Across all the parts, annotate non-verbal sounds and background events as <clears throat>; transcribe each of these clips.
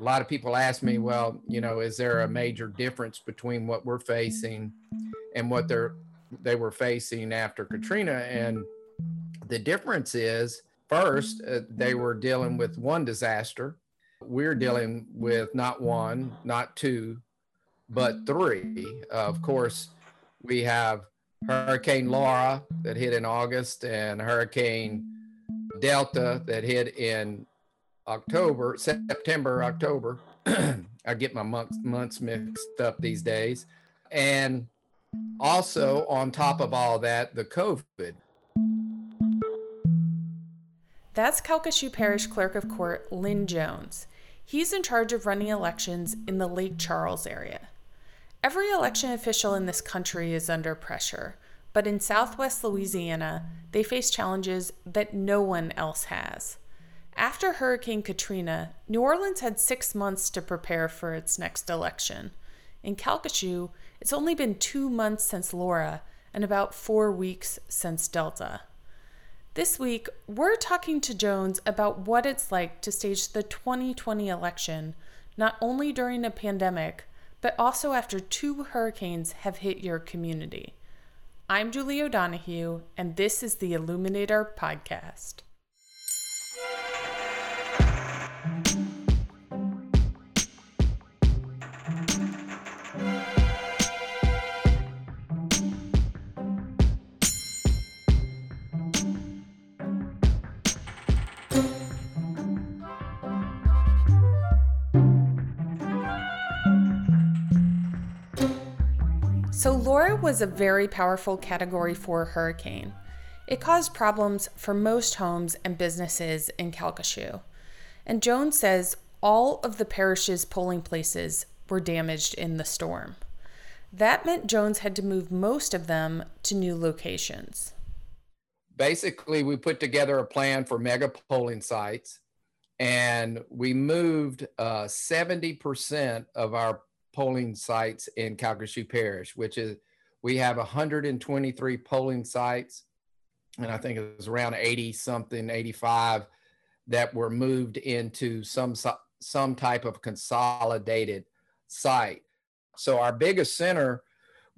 a lot of people ask me, well, you know, is there a major difference between what we're facing and what they're they were facing after Katrina? And the difference is, first, uh, they were dealing with one disaster. We're dealing with not one, not two, but three. Uh, of course, we have Hurricane Laura that hit in August and Hurricane Delta that hit in October, September, October. <clears throat> I get my months, months mixed up these days. And also, on top of all that, the COVID. That's Calcasieu Parish Clerk of Court Lynn Jones. He's in charge of running elections in the Lake Charles area. Every election official in this country is under pressure, but in southwest Louisiana, they face challenges that no one else has. After Hurricane Katrina, New Orleans had six months to prepare for its next election. In Calcasieu, it's only been two months since Laura and about four weeks since Delta. This week, we're talking to Jones about what it's like to stage the 2020 election, not only during a pandemic, but also after two hurricanes have hit your community. I'm Julie O'Donoghue, and this is the Illuminator Podcast. Laura was a very powerful Category 4 hurricane. It caused problems for most homes and businesses in Calcasieu. And Jones says all of the parish's polling places were damaged in the storm. That meant Jones had to move most of them to new locations. Basically, we put together a plan for mega polling sites and we moved uh, 70% of our polling sites in Calcasieu Parish, which is we have 123 polling sites, and I think it was around 80 something, 85 that were moved into some some type of consolidated site. So our biggest center,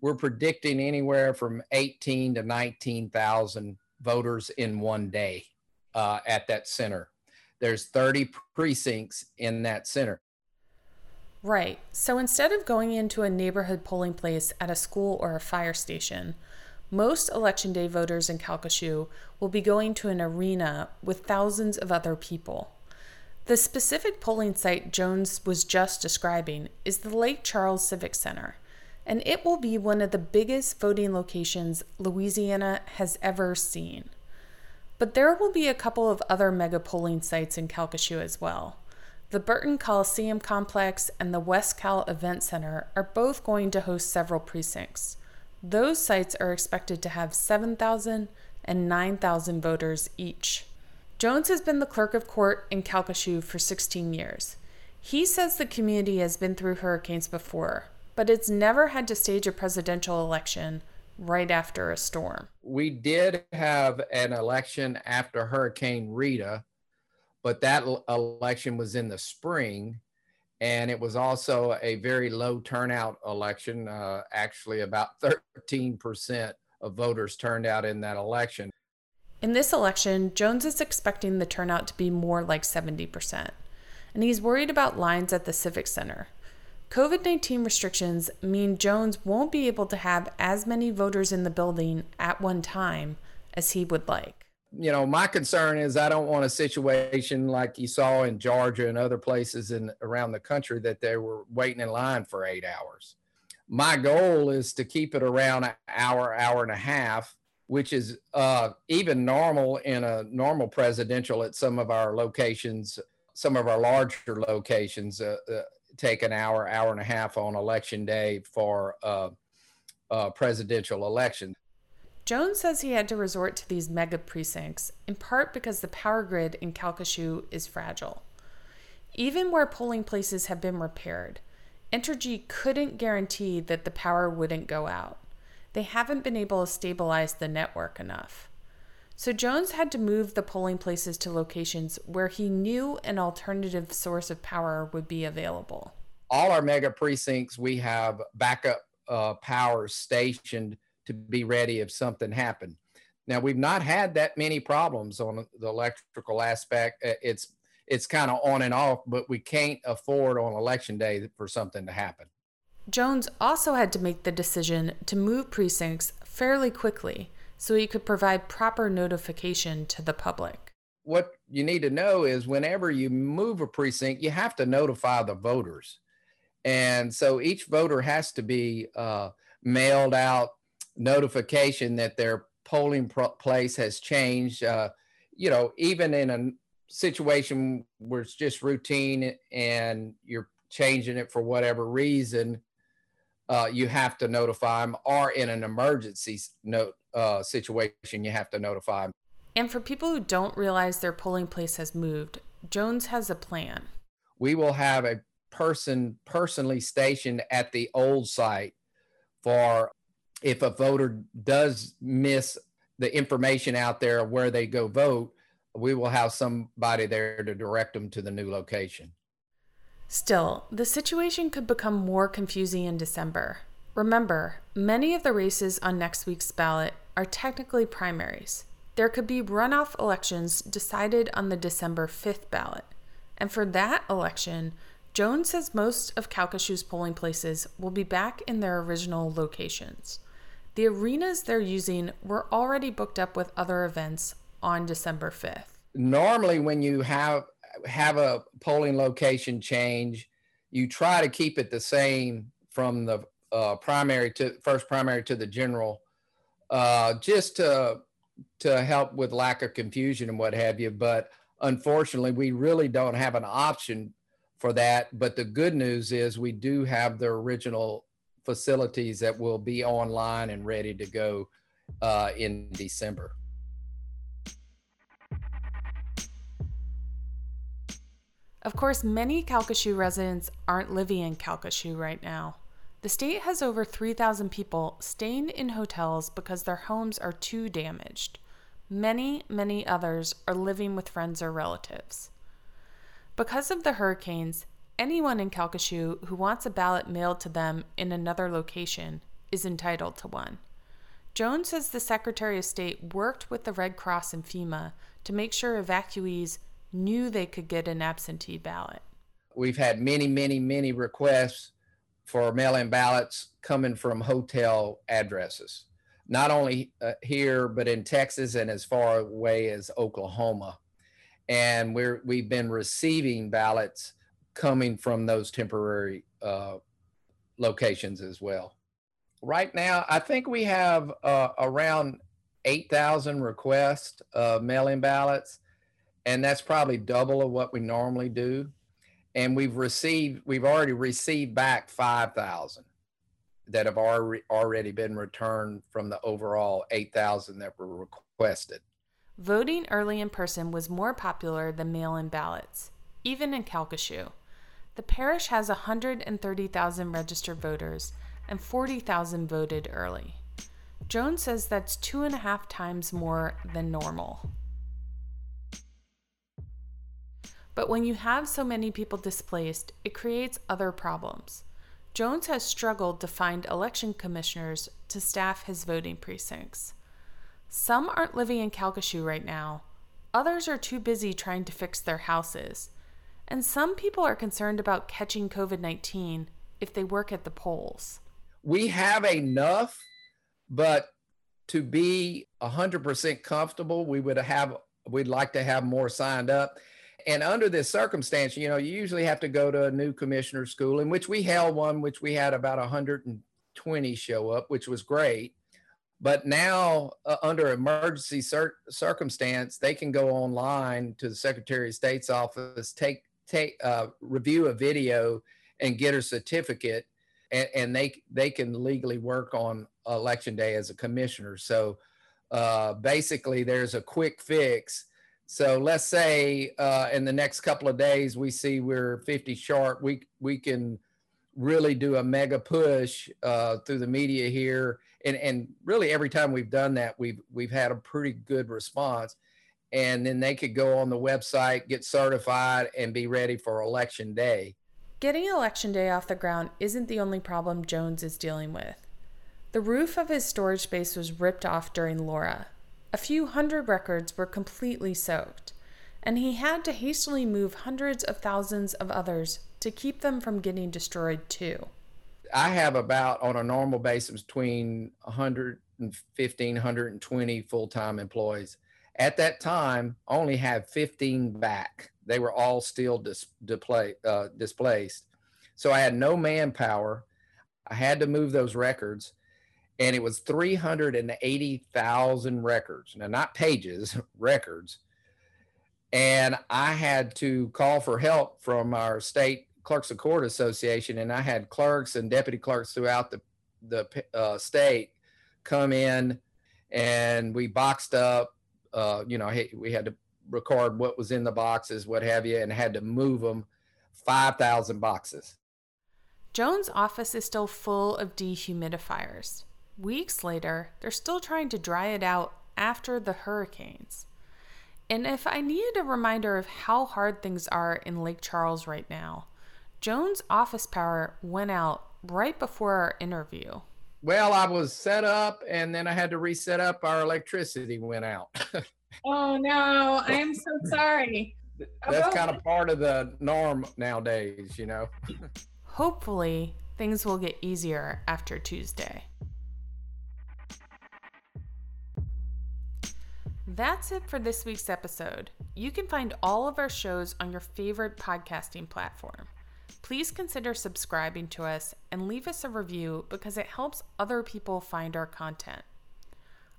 we're predicting anywhere from 18 to 19,000 voters in one day uh, at that center. There's 30 precincts in that center. Right. So instead of going into a neighborhood polling place at a school or a fire station, most election day voters in Calcasieu will be going to an arena with thousands of other people. The specific polling site Jones was just describing is the Lake Charles Civic Center, and it will be one of the biggest voting locations Louisiana has ever seen. But there will be a couple of other mega polling sites in Calcasieu as well. The Burton Coliseum Complex and the West Cal Event Center are both going to host several precincts. Those sites are expected to have 7,000 and 9,000 voters each. Jones has been the clerk of court in Calcasieu for 16 years. He says the community has been through hurricanes before, but it's never had to stage a presidential election right after a storm. We did have an election after Hurricane Rita but that election was in the spring and it was also a very low turnout election uh, actually about <laughs> 13% of voters turned out in that election. In this election jones is expecting the turnout to be more like 70% and he's worried about lines at the civic center. Covid-19 restrictions mean jones won't be able to have as many voters in the building at one time as he would like you know, my concern is I don't want a situation like you saw in Georgia and other places in around the country that they were waiting in line for eight hours. My goal is to keep it around an hour, hour and a half, which is uh, even normal in a normal presidential at some of our locations, some of our larger locations uh, uh, take an hour, hour and a half on election day for uh, presidential election. Jones says he had to resort to these mega precincts, in part because the power grid in Calcasieu is fragile. Even where polling places have been repaired, Entergy couldn't guarantee that the power wouldn't go out. They haven't been able to stabilize the network enough. So Jones had to move the polling places to locations where he knew an alternative source of power would be available. All our mega precincts, we have backup uh, power stationed to be ready if something happened. Now we've not had that many problems on the electrical aspect. It's it's kind of on and off, but we can't afford on election day for something to happen. Jones also had to make the decision to move precincts fairly quickly so he could provide proper notification to the public. What you need to know is whenever you move a precinct, you have to notify the voters. And so each voter has to be uh, mailed out notification that their polling place has changed. Uh, you know, even in a situation where it's just routine and you're changing it for whatever reason, uh, you have to notify them, or in an emergency note uh, situation, you have to notify them. And for people who don't realize their polling place has moved, Jones has a plan. We will have a person personally stationed at the old site for if a voter does miss the information out there of where they go vote, we will have somebody there to direct them to the new location. Still, the situation could become more confusing in December. Remember, many of the races on next week's ballot are technically primaries. There could be runoff elections decided on the December 5th ballot. And for that election, Jones says most of Calcasieu's polling places will be back in their original locations. The arenas they're using were already booked up with other events on December 5th. Normally, when you have have a polling location change, you try to keep it the same from the uh, primary to first primary to the general, uh, just to to help with lack of confusion and what have you. But unfortunately, we really don't have an option for that. But the good news is we do have the original facilities that will be online and ready to go uh, in December. Of course, many Calcasieu residents aren't living in Calcasieu right now. The state has over 3,000 people staying in hotels because their homes are too damaged. Many, many others are living with friends or relatives. Because of the hurricanes, anyone in Calcasieu who wants a ballot mailed to them in another location is entitled to one. Jones says the Secretary of State worked with the Red Cross and FEMA to make sure evacuees knew they could get an absentee ballot. We've had many, many, many requests for mail in ballots coming from hotel addresses, not only uh, here, but in Texas and as far away as Oklahoma. And we're, we've been receiving ballots coming from those temporary uh, locations as well. Right now, I think we have uh, around 8,000 requests of mail in ballots and that's probably double of what we normally do. And we've received, we've already received back 5,000 that have already already been returned from the overall 8,000 that were requested. Voting early in person was more popular than mail in ballots, even in Calcasieu. The parish has 130,000 registered voters and 40,000 voted early. Jones says that's two and a half times more than normal. But when you have so many people displaced, it creates other problems. Jones has struggled to find election commissioners to staff his voting precincts. Some aren't living in Calcasieu right now, others are too busy trying to fix their houses, and some people are concerned about catching COVID 19 if they work at the polls. We have enough, but to be 100% comfortable, we would have we'd like to have more signed up and under this circumstance, you know, you usually have to go to a new commissioner school, in which we held one, which we had about 120 show up, which was great. But now, uh, under emergency cir- circumstance, they can go online to the Secretary of State's office, take take uh, review a video, and get a certificate, and, and they they can legally work on election day as a commissioner. So uh, basically, there's a quick fix so let's say uh, in the next couple of days we see we're 50 sharp. We we can really do a mega push uh, through the media here and and really every time we've done that, we've we've had a pretty good response. And then they could go on the website, get certified, and be ready for election day. Getting election day off the ground isn't the only problem Jones is dealing with. The roof of his storage space was ripped off during Laura. A few hundred records were completely soaked, and he had to hastily move hundreds of thousands of others to keep them from getting destroyed too. I have about on a normal basis between 115, 120 full-time employees. At that time, only had 15 back. They were all still dis- uh, displaced. So I had no manpower. I had to move those records, and it was 380,000 records. Now, not pages, <laughs> records. And I had to call for help from our state clerks of court association, and I had clerks and deputy clerks throughout the the uh, state come in, and we boxed up. Uh, you know, we had to record what was in the boxes, what have you, and had to move them five thousand boxes. Jones' office is still full of dehumidifiers. Weeks later, they're still trying to dry it out after the hurricanes. And if I needed a reminder of how hard things are in Lake Charles right now, Jones' office power went out right before our interview. Well, I was set up and then I had to reset up. Our electricity went out. <laughs> oh, no. I am so <laughs> sorry. That's kind of part of the norm nowadays, you know. Hopefully, things will get easier after Tuesday. That's it for this week's episode. You can find all of our shows on your favorite podcasting platform please consider subscribing to us and leave us a review because it helps other people find our content.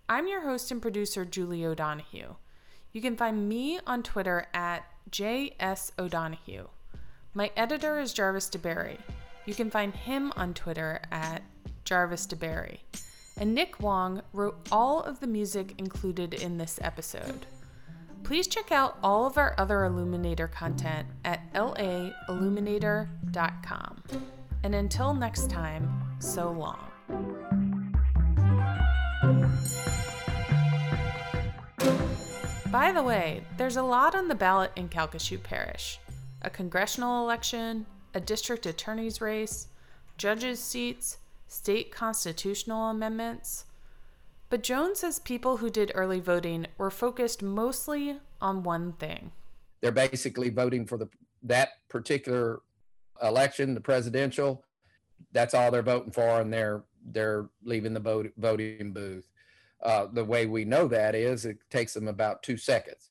I'm your host and producer, Julie O'Donoghue. You can find me on Twitter at JS O'Donoghue. My editor is Jarvis DeBerry. You can find him on Twitter at Jarvis DeBerry. And Nick Wong wrote all of the music included in this episode. Please check out all of our other Illuminator content at lailluminator.com. And until next time, so long. By the way, there's a lot on the ballot in Calcasieu Parish a congressional election, a district attorney's race, judges' seats, state constitutional amendments but Jones says people who did early voting were focused mostly on one thing. They're basically voting for the that particular election, the presidential. That's all they're voting for, and they're they're leaving the vote, voting booth. Uh, the way we know that is it takes them about two seconds.